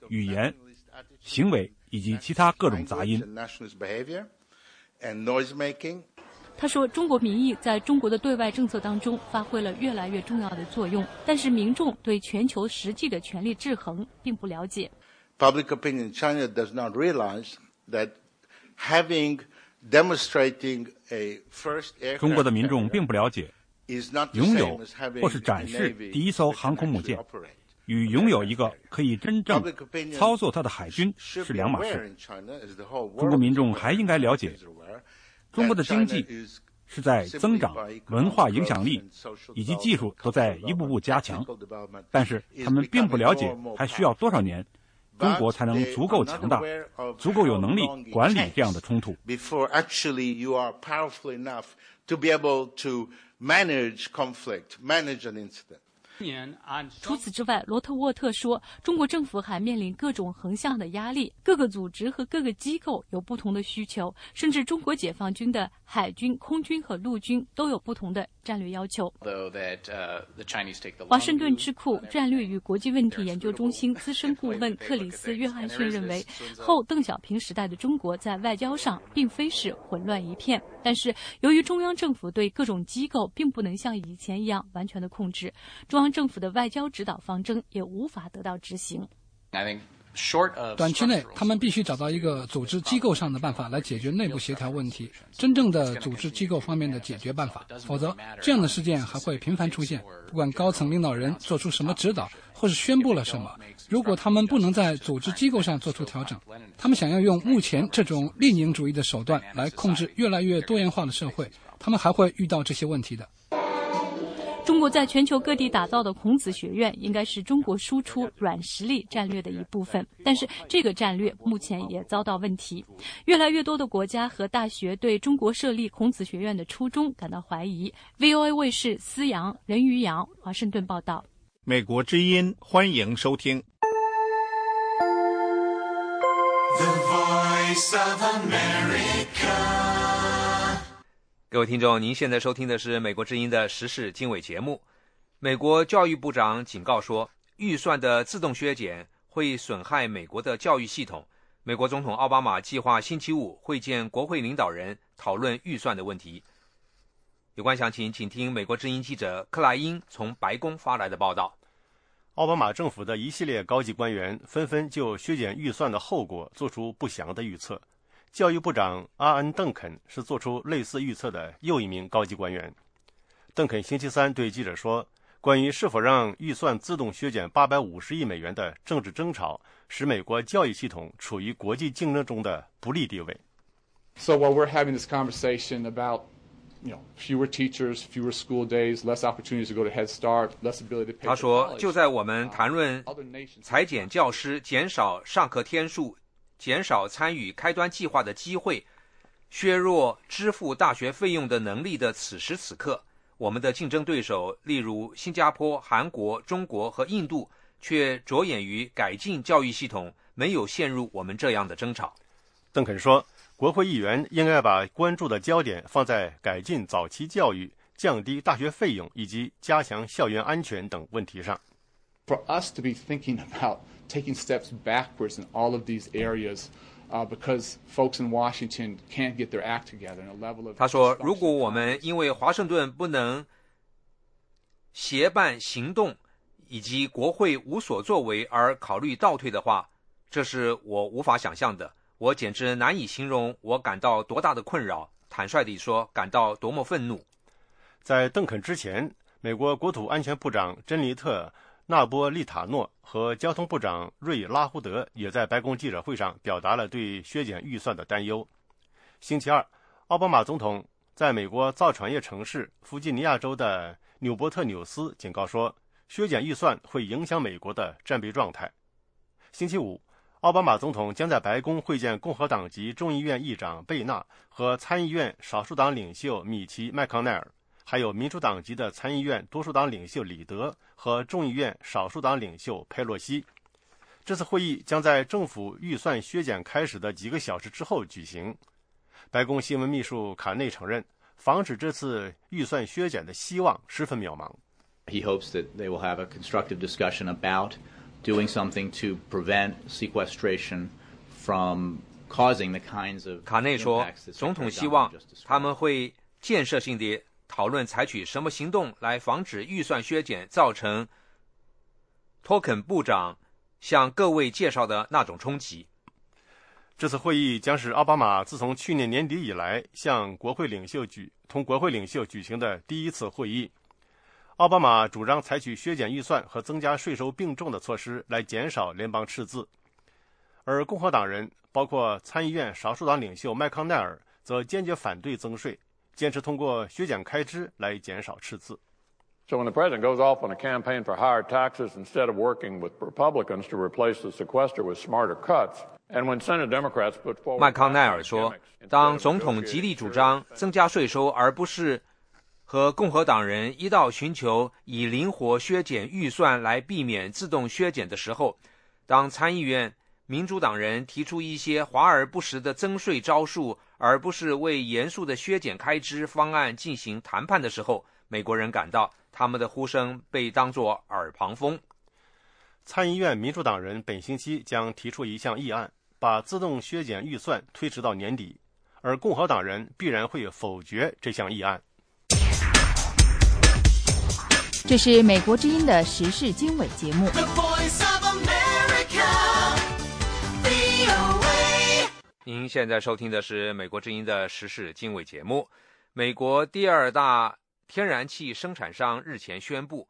语言、行为以及其他各种杂音。他说：“中国民意在中国的对外政策当中发挥了越来越重要的作用，但是民众对全球实际的权力制衡并不了解。” Public opinion in China does not realize that having demonstrating a first 中国的民众并不了解。拥有或是展示第一艘航空母舰，与拥有一个可以真正操作它的海军是两码事。中国民众还应该了解，中国的经济是在增长，文化影响力以及技术都在一步步加强。但是他们并不了解，还需要多少年，中国才能足够强大，足够有能力管理这样的冲突。manage conflict, manage an incident. 除此之外，罗特沃特说，中国政府还面临各种横向的压力，各个组织和各个机构有不同的需求，甚至中国解放军的海军、空军和陆军都有不同的战略要求。华盛顿智库战略与国际问题研究中心资深顾问克里斯·约翰逊认为，后邓小平时代的中国在外交上并非是混乱一片，但是由于中央政府对各种机构并不能像以前一样完全的控制，中央政府的外交指导方针也无法得到执行。短期内，他们必须找到一个组织机构上的办法来解决内部协调问题，真正的组织机构方面的解决办法。否则，这样的事件还会频繁出现。不管高层领导人做出什么指导，或是宣布了什么，如果他们不能在组织机构上做出调整，他们想要用目前这种列宁主义的手段来控制越来越多元化的社会，他们还会遇到这些问题的。中国在全球各地打造的孔子学院，应该是中国输出软实力战略的一部分。但是，这个战略目前也遭到问题。越来越多的国家和大学对中国设立孔子学院的初衷感到怀疑。VOA 卫视思阳、任于阳华盛顿报道。美国之音，欢迎收听。The Voice of America。各位听众，您现在收听的是美国之音的时事经纬节目。美国教育部长警告说，预算的自动削减会损害美国的教育系统。美国总统奥巴马计划星期五会见国会领导人，讨论预算的问题。有关详情，请听美国之音记者克莱因从白宫发来的报道。奥巴马政府的一系列高级官员纷纷就削减预算的后果做出不祥的预测。教育部长阿恩·邓肯是做出类似预测的又一名高级官员。邓肯星期三对记者说：“关于是否让预算自动削减850亿美元的政治争吵，使美国教育系统处于国际竞争中的不利地位。” So while we're having this conversation about, you know, fewer teachers, fewer school days, less opportunities to go to Head Start, less ability to pay. 他说：“就在我们谈论裁减教师、减少上课天数。”减少参与开端计划的机会，削弱支付大学费用的能力的此时此刻，我们的竞争对手，例如新加坡、韩国、中国和印度，却着眼于改进教育系统，没有陷入我们这样的争吵。邓肯说，国会议员应该把关注的焦点放在改进早期教育、降低大学费用以及加强校园安全等问题上。For us to be thinking about taking steps backwards in all of these areas uh, because folks in Washington can't get their act together a level of 他说，如果我们因为华盛顿不能协办行动，以及国会无所作为而考虑倒退的话，这是我无法想象的。我简直难以形容我感到多大的困扰。坦率地说，感到多么愤怒。在邓肯之前，美国国土安全部长珍妮特。纳波利塔诺和交通部长瑞拉胡德也在白宫记者会上表达了对削减预算的担忧。星期二，奥巴马总统在美国造船业城市弗吉尼亚州的纽伯特纽斯警告说，削减预算会影响美国的战备状态。星期五，奥巴马总统将在白宫会见共和党籍众议院议长贝纳和参议院少数党领袖米奇麦康奈尔。还有民主党籍的参议院多数党领袖里德和众议院少数党领袖佩洛西。这次会议将在政府预算削减开始的几个小时之后举行。白宫新闻秘书卡内承认，防止这次预算削减的希望十分渺茫。He hopes that they will have a constructive discussion about doing something to prevent sequestration from causing the kinds of 卡内说，总统希望他们会建设性的。讨论采取什么行动来防止预算削减造成托肯部长向各位介绍的那种冲击。这次会议将是奥巴马自从去年年底以来向国会领袖举同国会领袖举行的第一次会议。奥巴马主张采取削减预算和增加税收并重的措施来减少联邦赤字，而共和党人，包括参议院少数党领袖麦康奈尔，则坚决反对增税。坚持通过削减开支来减少赤字。So when the president goes off on a campaign for higher taxes instead of working with Republicans to replace the sequester with smarter cuts, and when Senate Democrats put forward 麦康奈尔说，当总统极力主张增加税收而不是和共和党人一道寻求以灵活削减预算来避免自动削减的时候，当参议院民主党人提出一些华而不实的增税招数，而不是为严肃的削减开支方案进行谈判的时候，美国人感到他们的呼声被当作耳旁风。参议院民主党人本星期将提出一项议案，把自动削减预算推迟到年底，而共和党人必然会否决这项议案。这是美国之音的时事经纬节目。您现在收听的是美国之音的时事经纬节目。美国第二大天然气生产商日前宣布，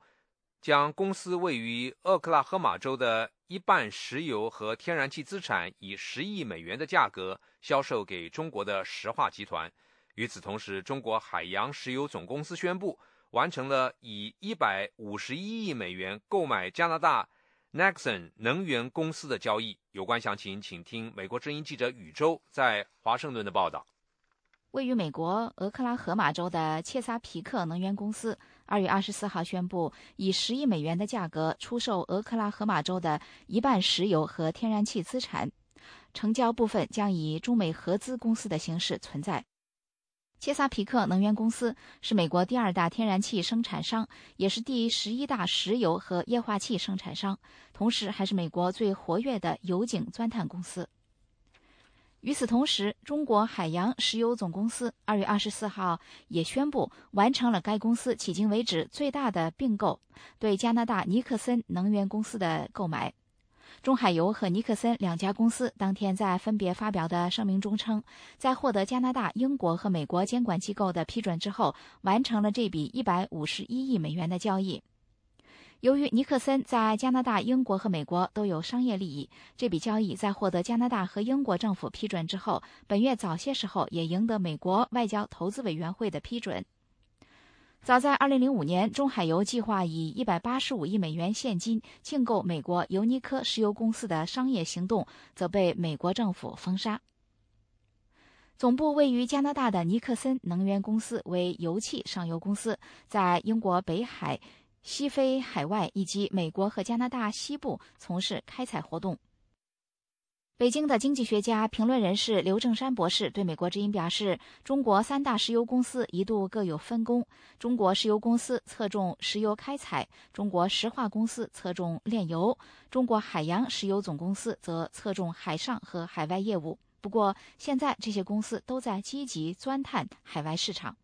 将公司位于俄克拉荷马州的一半石油和天然气资产以十亿美元的价格销售给中国的石化集团。与此同时，中国海洋石油总公司宣布。完成了以一百五十一亿美元购买加拿大 Nexen 能源公司的交易。有关详情，请听美国之音记者宇宙在华盛顿的报道。位于美国俄克拉荷马州的切萨皮克能源公司二月二十四号宣布，以十亿美元的价格出售俄克拉荷马州的一半石油和天然气资产，成交部分将以中美合资公司的形式存在。切萨皮克能源公司是美国第二大天然气生产商，也是第十一大石油和液化气生产商，同时还是美国最活跃的油井钻探公司。与此同时，中国海洋石油总公司二月二十四号也宣布完成了该公司迄今为止最大的并购，对加拿大尼克森能源公司的购买。中海油和尼克森两家公司当天在分别发表的声明中称，在获得加拿大、英国和美国监管机构的批准之后，完成了这笔151亿美元的交易。由于尼克森在加拿大、英国和美国都有商业利益，这笔交易在获得加拿大和英国政府批准之后，本月早些时候也赢得美国外交投资委员会的批准。早在2005年，中海油计划以185亿美元现金竞购美国尤尼科石油公司的商业行动，则被美国政府封杀。总部位于加拿大的尼克森能源公司为油气上游公司，在英国北海、西非海外以及美国和加拿大西部从事开采活动。北京的经济学家、评论人士刘正山博士对美国之音表示：“中国三大石油公司一度各有分工，中国石油公司侧重石油开采，中国石化公司侧重炼油，中国海洋石油总公司则侧重海上和海外业务。不过，现在这些公司都在积极钻探海外市场。”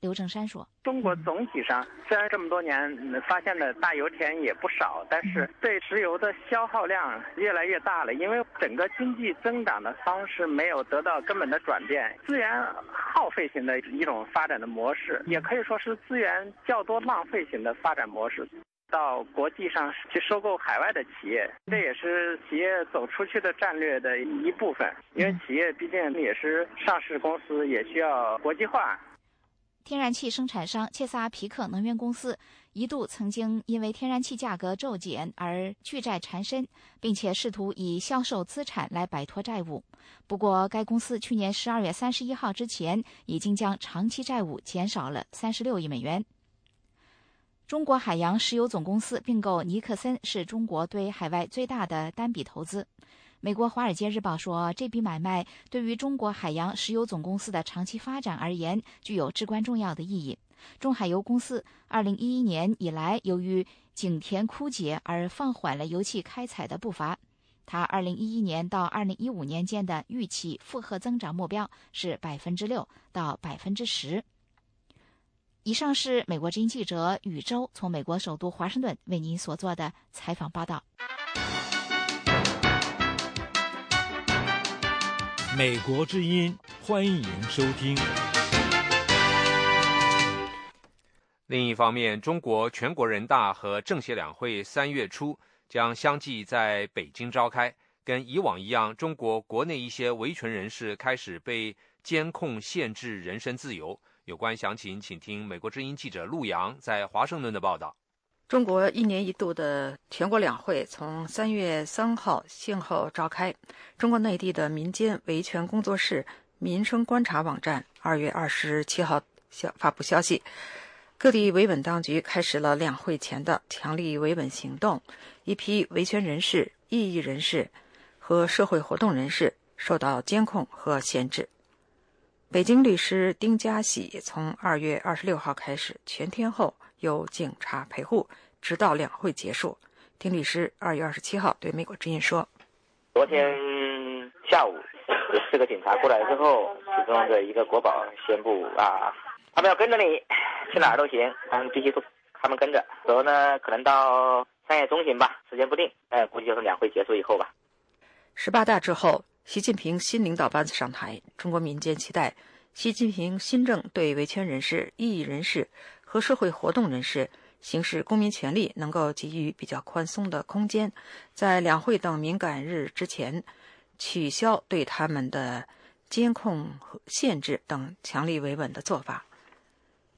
刘正山说：“中国总体上虽然这么多年发现的大油田也不少，但是对石油的消耗量越来越大了。因为整个经济增长的方式没有得到根本的转变，资源耗费型的一种发展的模式，也可以说是资源较多浪费型的发展模式。到国际上去收购海外的企业，这也是企业走出去的战略的一部分。因为企业毕竟也是上市公司，也需要国际化。”天然气生产商切萨皮克能源公司一度曾经因为天然气价格骤减而巨债缠身，并且试图以销售资产来摆脱债务。不过，该公司去年十二月三十一号之前已经将长期债务减少了三十六亿美元。中国海洋石油总公司并购尼克森是中国对海外最大的单笔投资。美国《华尔街日报》说，这笔买卖对于中国海洋石油总公司的长期发展而言具有至关重要的意义。中海油公司2011年以来，由于井田枯竭而放缓了油气开采的步伐。它2011年到2015年间的预期复合增长目标是百分之六到百分之十。以上是美国之音记者宇宙从美国首都华盛顿为您所做的采访报道。美国之音，欢迎收听。另一方面，中国全国人大和政协两会三月初将相继在北京召开。跟以往一样，中国国内一些维权人士开始被监控、限制人身自由。有关详情，请听美国之音记者陆洋在华盛顿的报道。中国一年一度的全国两会从三月三号先后召开。中国内地的民间维权工作室民生观察网站二月二十七号消发布消息，各地维稳当局开始了两会前的强力维稳行动，一批维权人士、异议人士和社会活动人士受到监控和限制。北京律师丁家喜从二月二十六号开始全天候有警察陪护，直到两会结束。丁律师二月二十七号对美国之音说：“昨天下午，四个警察过来之后，其中的一个国宝宣布啊，他们要跟着你，去哪儿都行，他们必须都他们跟着。然后呢，可能到三月中旬吧，时间不定，哎，估计就是两会结束以后吧。”十八大之后。习近平新领导班子上台，中国民间期待习近平新政对维权人士、异议人士和社会活动人士行使公民权利能够给予比较宽松的空间，在两会等敏感日之前取消对他们的监控和限制等强力维稳的做法。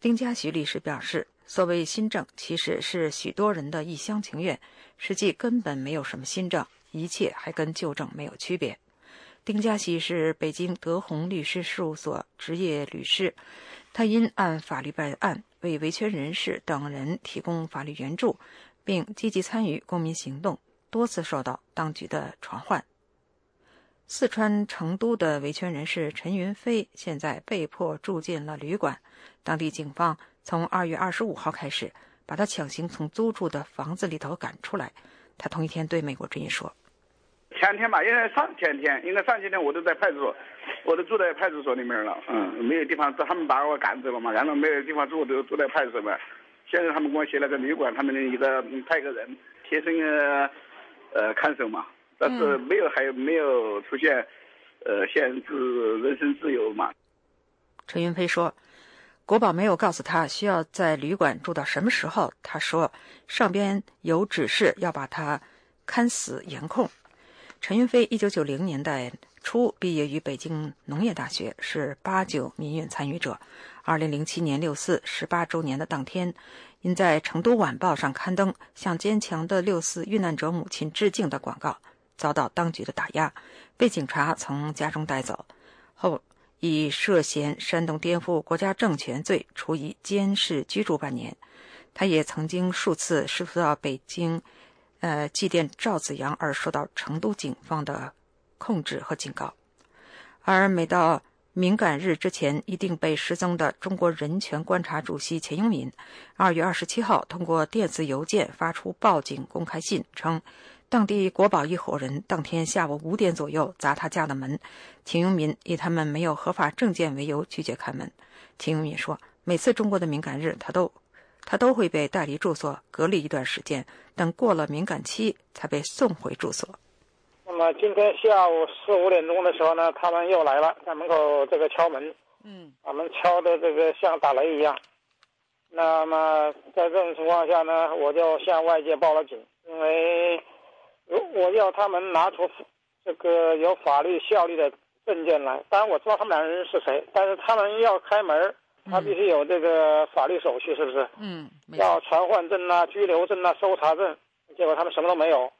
丁家徐律师表示，所谓新政其实是许多人的一厢情愿，实际根本没有什么新政，一切还跟旧政没有区别。丁家喜是北京德宏律师事务所执业律师，他因按法律办案，为维权人士等人提供法律援助，并积极参与公民行动，多次受到当局的传唤。四川成都的维权人士陈云飞现在被迫住进了旅馆，当地警方从二月二十五号开始把他强行从租住的房子里头赶出来。他同一天对美国之音说。前天吧，应该上前天，应该上几天我都在派出所，我都住在派出所里面了。嗯，没有地方住，他们把我赶走了嘛，然后没有地方住，都住在派出所嘛。现在他们给我写了个旅馆，他们的一个派个人贴身呃看守嘛，但是没有还没有出现呃限制人身自由嘛。陈云飞说，国宝没有告诉他需要在旅馆住到什么时候。他说上边有指示要把他看死严控。陈云飞一九九零年代初毕业于北京农业大学，是八九民运参与者。二零零七年六四十八周年的当天，因在《成都晚报》上刊登向坚强的六四遇难者母亲致敬的广告，遭到当局的打压，被警察从家中带走，后以涉嫌煽动颠覆国家政权罪处以监视居住半年。他也曾经数次试图到北京。呃，祭奠赵子阳而受到成都警方的控制和警告，而每到敏感日之前一定被失踪的中国人权观察主席钱永敏，二月二十七号通过电子邮件发出报警公开信，称当地国宝一伙人当天下午五点左右砸他家的门，钱永敏以他们没有合法证件为由拒绝开门。钱永敏说，每次中国的敏感日，他都。他都会被带离住所隔离一段时间，等过了敏感期才被送回住所。那么今天下午四五点钟的时候呢，他们又来了，在门口这个敲门，嗯，把门敲的这个像打雷一样。那么在这种情况下呢，我就向外界报了警，因为如我要他们拿出这个有法律效力的证件来。当然我知道他们两人是谁，但是他们要开门。他必须有这个法律手续，是不是？嗯，要传唤证啊、拘留证啊、搜查证，结果他们什么都没有，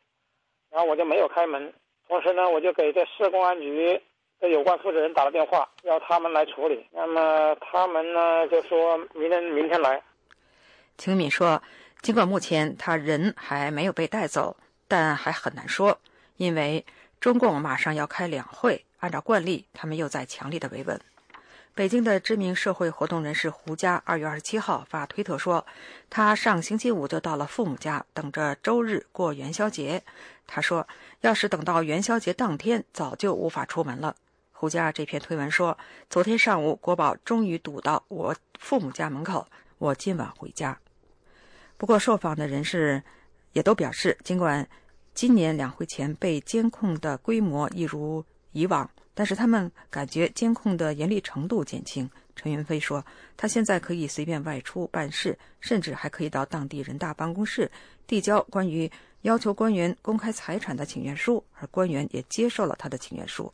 然后我就没有开门。同时呢，我就给这市公安局的有关负责人打了电话，要他们来处理。那么他们呢，就说明天明天来。秦敏说，尽管目前他人还没有被带走，但还很难说，因为中共马上要开两会，按照惯例，他们又在强力的维稳。北京的知名社会活动人士胡佳二月二十七号发推特说，他上星期五就到了父母家，等着周日过元宵节。他说，要是等到元宵节当天，早就无法出门了。胡佳这篇推文说，昨天上午国宝终于堵到我父母家门口，我今晚回家。不过，受访的人士也都表示，尽管今年两会前被监控的规模一如以往。但是他们感觉监控的严厉程度减轻。陈云飞说，他现在可以随便外出办事，甚至还可以到当地人大办公室递交关于要求官员公开财产的请愿书，而官员也接受了他的请愿书。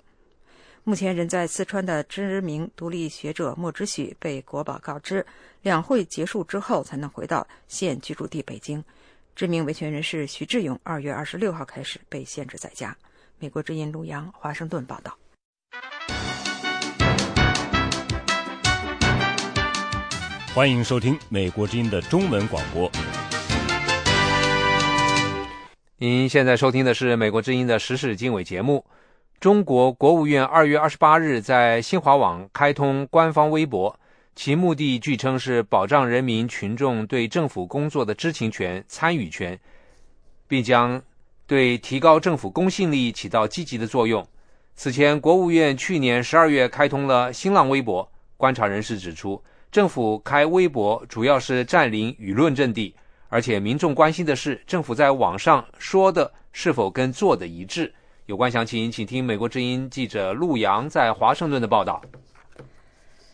目前人在四川的知名独立学者莫之许被国宝告知，两会结束之后才能回到现居住地北京。知名维权人士徐志勇二月二十六号开始被限制在家。美国之音陆洋华盛顿报道。欢迎收听《美国之音》的中文广播。您现在收听的是《美国之音》的时事经纬节目。中国国务院二月二十八日在新华网开通官方微博，其目的据称是保障人民群众对政府工作的知情权、参与权，并将对提高政府公信力起到积极的作用。此前，国务院去年十二月开通了新浪微博。观察人士指出。政府开微博主要是占领舆论阵地，而且民众关心的是政府在网上说的是否跟做的一致。有关详情，请听美国之音记者陆洋在华盛顿的报道。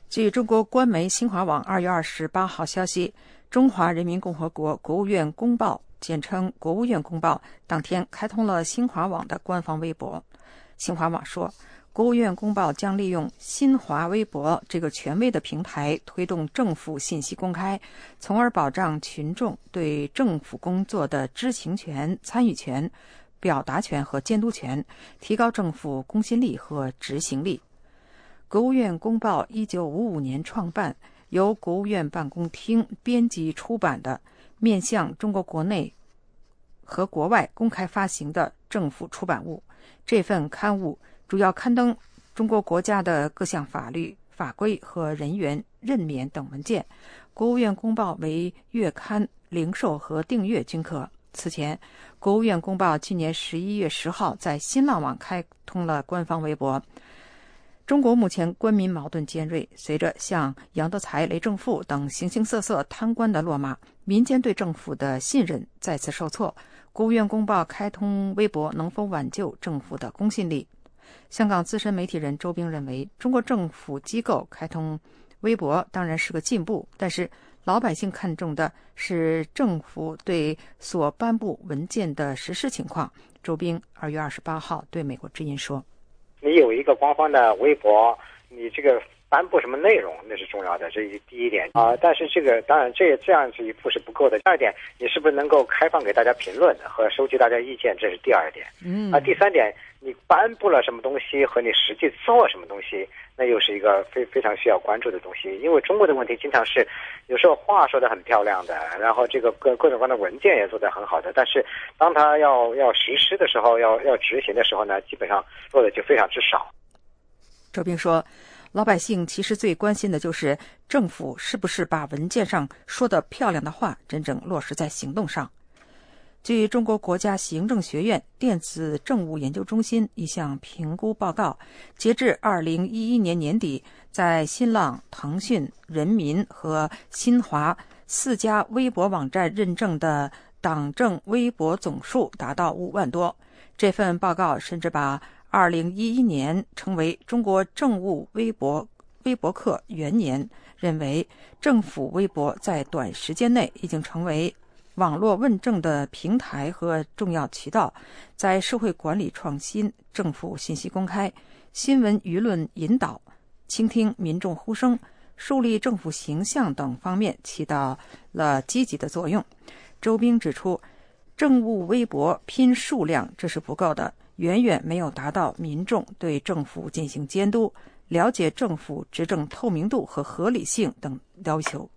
据中国官媒新华网二月二十八号消息，中华人民共和国国务院公报（简称国务院公报）当天开通了新华网的官方微博。新华网说。国务院公报将利用新华微博这个权威的平台，推动政府信息公开，从而保障群众对政府工作的知情权、参与权、表达权和监督权，提高政府公信力和执行力。国务院公报一九五五年创办，由国务院办公厅编辑出版的，面向中国国内和国外公开发行的政府出版物。这份刊物。主要刊登中国国家的各项法律法规和人员任免等文件。国务院公报为月刊，零售和订阅均可。此前，国务院公报去年十一月十号在新浪网开通了官方微博。中国目前官民矛盾尖锐，随着像杨德才、雷正富等形形色色贪官的落马，民间对政府的信任再次受挫。国务院公报开通微博，能否挽救政府的公信力？香港资深媒体人周兵认为，中国政府机构开通微博当然是个进步，但是老百姓看重的是政府对所颁布文件的实施情况。周兵二月二十八号对美国之音说：“你有一个官方的微博，你这个。”颁布什么内容那是重要的，这是第一点啊。但是这个当然这这样子一步是不够的。第二点，你是不是能够开放给大家评论和收集大家意见？这是第二点。嗯啊，第三点，你颁布了什么东西和你实际做什么东西，那又是一个非非常需要关注的东西。因为中国的问题经常是，有时候话说的很漂亮的，然后这个各各种各样的文件也做得很好的，但是当他要要实施的时候，要要执行的时候呢，基本上做的就非常之少。周斌说。老百姓其实最关心的就是政府是不是把文件上说的漂亮的话真正落实在行动上。据中国国家行政学院电子政务研究中心一项评估报告，截至二零一一年年底，在新浪、腾讯、人民和新华四家微博网站认证的党政微博总数达到五万多。这份报告甚至把。二零一一年成为中国政务微博微博客元年，认为政府微博在短时间内已经成为网络问政的平台和重要渠道，在社会管理创新、政府信息公开、新闻舆论引导、倾听民众呼声、树立政府形象等方面起到了积极的作用。周兵指出，政务微博拼数量这是不够的。远远没有达到民众对政府进行监督、了解政府执政透明度和合理性等要求。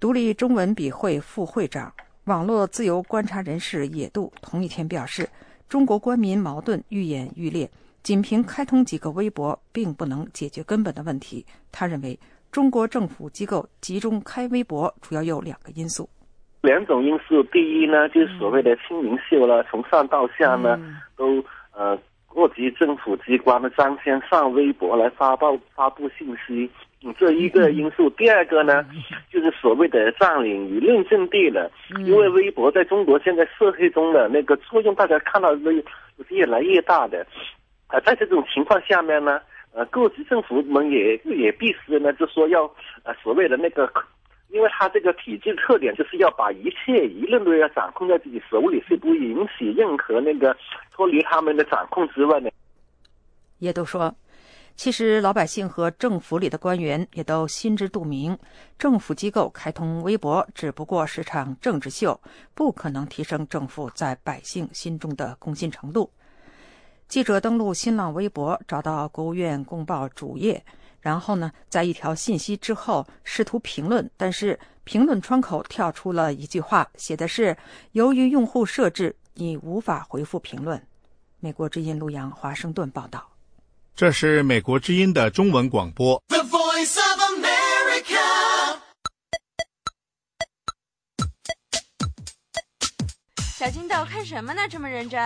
独立中文笔会副会长、网络自由观察人士野渡同一天表示：“中国官民矛盾愈演愈烈，仅凭开通几个微博并不能解决根本的问题。”他认为，中国政府机构集中开微博主要有两个因素。两种因素，第一呢，就是所谓的清明秀了，从上到下呢，都呃，各级政府机关的张先上微博来发布发布信息，这一个因素。第二个呢，就是所谓的占领舆论阵地了，因为微博在中国现在社会中的那个作用，大家看到的是越来越大的。啊，在这种情况下面呢，呃，各级政府们也也必须呢，就说要呃所谓的那个。因为他这个体制特点就是要把一切舆论都要掌控在自己手里，是不允许任何那个脱离他们的掌控之外的。也都说，其实老百姓和政府里的官员也都心知肚明，政府机构开通微博只不过是场政治秀，不可能提升政府在百姓心中的公信程度。记者登录新浪微博，找到国务院公报主页，然后呢，在一条信息之后试图评论，但是评论窗口跳出了一句话，写的是“由于用户设置，你无法回复评论”。美国之音陆洋华盛顿报道。这是美国之音的中文广播。小金豆看什么呢？这么认真？<laughs>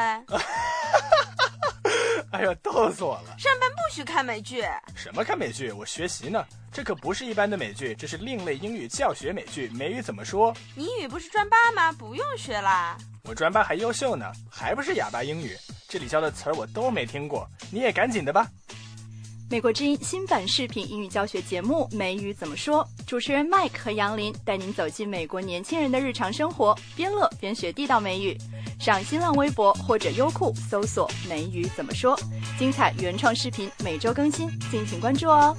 哎呀，逗死我了！上许看美剧。什么看美剧？我学习呢。这可不是一般的美剧，这是另类英语教学美剧。美语怎么说？你英语不是专八吗？不用学啦。我专八还优秀呢，还不是哑巴英语？这里教的词儿我都没听过，你也赶紧的吧。美国之音新版视频英语教学节目《美语怎么说》，主持人 Mike 和杨林带您走进美国年轻人的日常生活，边乐边学地道美语。上新浪微博或者优酷搜索“美语怎么说”，精彩原创视频每周更新，敬请关注哦。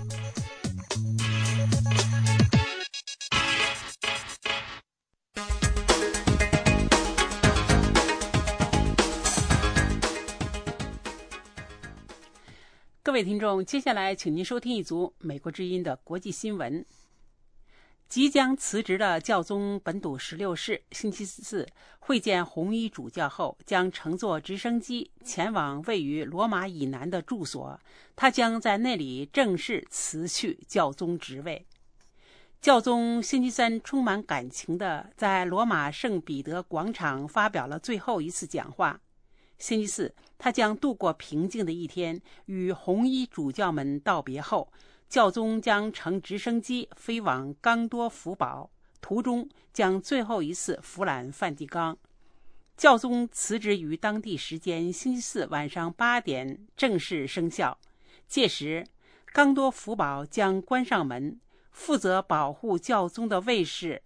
各位听众，接下来请您收听一组美国之音的国际新闻。即将辞职的教宗本笃十六世星期四会见红衣主教后，将乘坐直升机前往位于罗马以南的住所。他将在那里正式辞去教宗职位。教宗星期三充满感情的在罗马圣彼得广场发表了最后一次讲话。星期四，他将度过平静的一天。与红衣主教们道别后，教宗将乘直升机飞往冈多福堡，途中将最后一次俯览梵蒂冈。教宗辞职于当地时间星期四晚上八点正式生效。届时，冈多福堡将关上门，负责保护教宗的卫士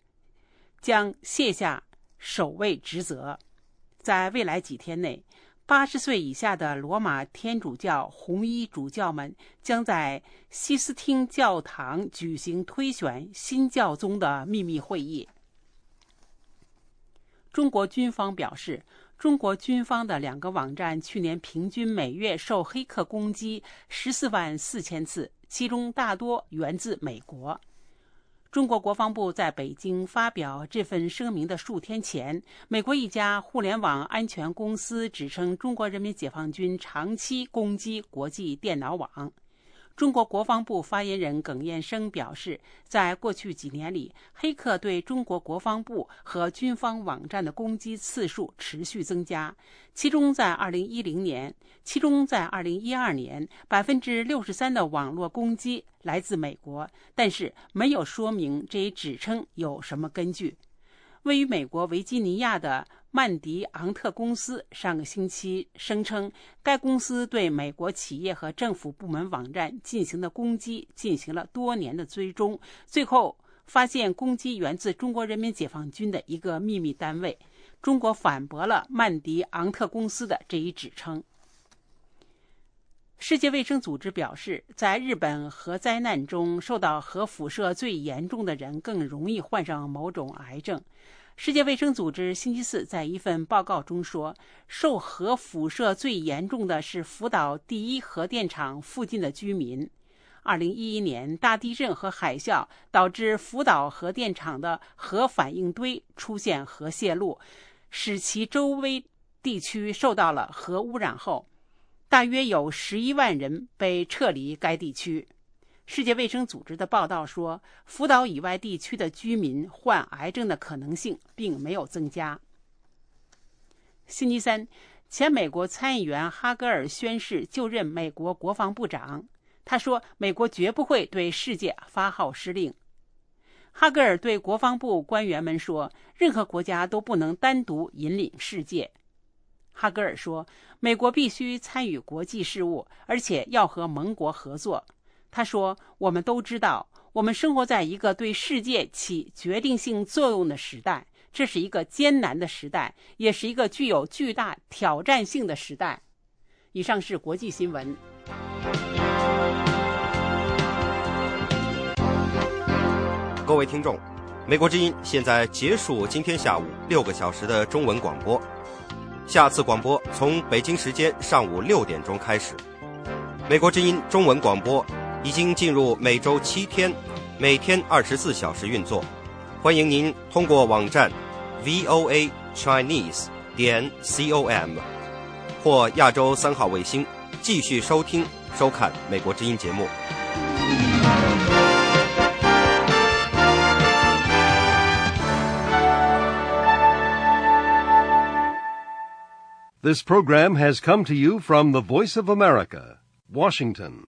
将卸下守卫职责。在未来几天内。八十岁以下的罗马天主教红衣主教们将在西斯汀教堂举行推选新教宗的秘密会议。中国军方表示，中国军方的两个网站去年平均每月受黑客攻击十四万四千次，其中大多源自美国。中国国防部在北京发表这份声明的数天前，美国一家互联网安全公司指称中国人民解放军长期攻击国际电脑网。中国国防部发言人耿彦生表示，在过去几年里，黑客对中国国防部和军方网站的攻击次数持续增加。其中，在2010年，其中在2012年，百分之六十三的网络攻击来自美国，但是没有说明这一指称有什么根据。位于美国维吉尼亚的。曼迪昂特公司上个星期声称，该公司对美国企业和政府部门网站进行的攻击进行了多年的追踪，最后发现攻击源自中国人民解放军的一个秘密单位。中国反驳了曼迪昂特公司的这一指称。世界卫生组织表示，在日本核灾难中受到核辐射最严重的人更容易患上某种癌症。世界卫生组织星期四在一份报告中说，受核辐射最严重的是福岛第一核电厂附近的居民。2011年大地震和海啸导致福岛核电厂的核反应堆出现核泄漏，使其周围地区受到了核污染后，大约有11万人被撤离该地区。世界卫生组织的报道说，福岛以外地区的居民患癌症的可能性并没有增加。星期三，前美国参议员哈格尔宣誓就任美国国防部长。他说：“美国绝不会对世界发号施令。”哈格尔对国防部官员们说：“任何国家都不能单独引领世界。”哈格尔说：“美国必须参与国际事务，而且要和盟国合作。”他说：“我们都知道，我们生活在一个对世界起决定性作用的时代，这是一个艰难的时代，也是一个具有巨大挑战性的时代。”以上是国际新闻。各位听众，美国之音现在结束今天下午六个小时的中文广播。下次广播从北京时间上午六点钟开始。美国之音中文广播已经进入每周七天，每天二十四小时运作。欢迎您通过网站 voa chinese 点 com 或亚洲三号卫星继续收听收看美国之音节目。 This program has come to you from the Voice of America, Washington.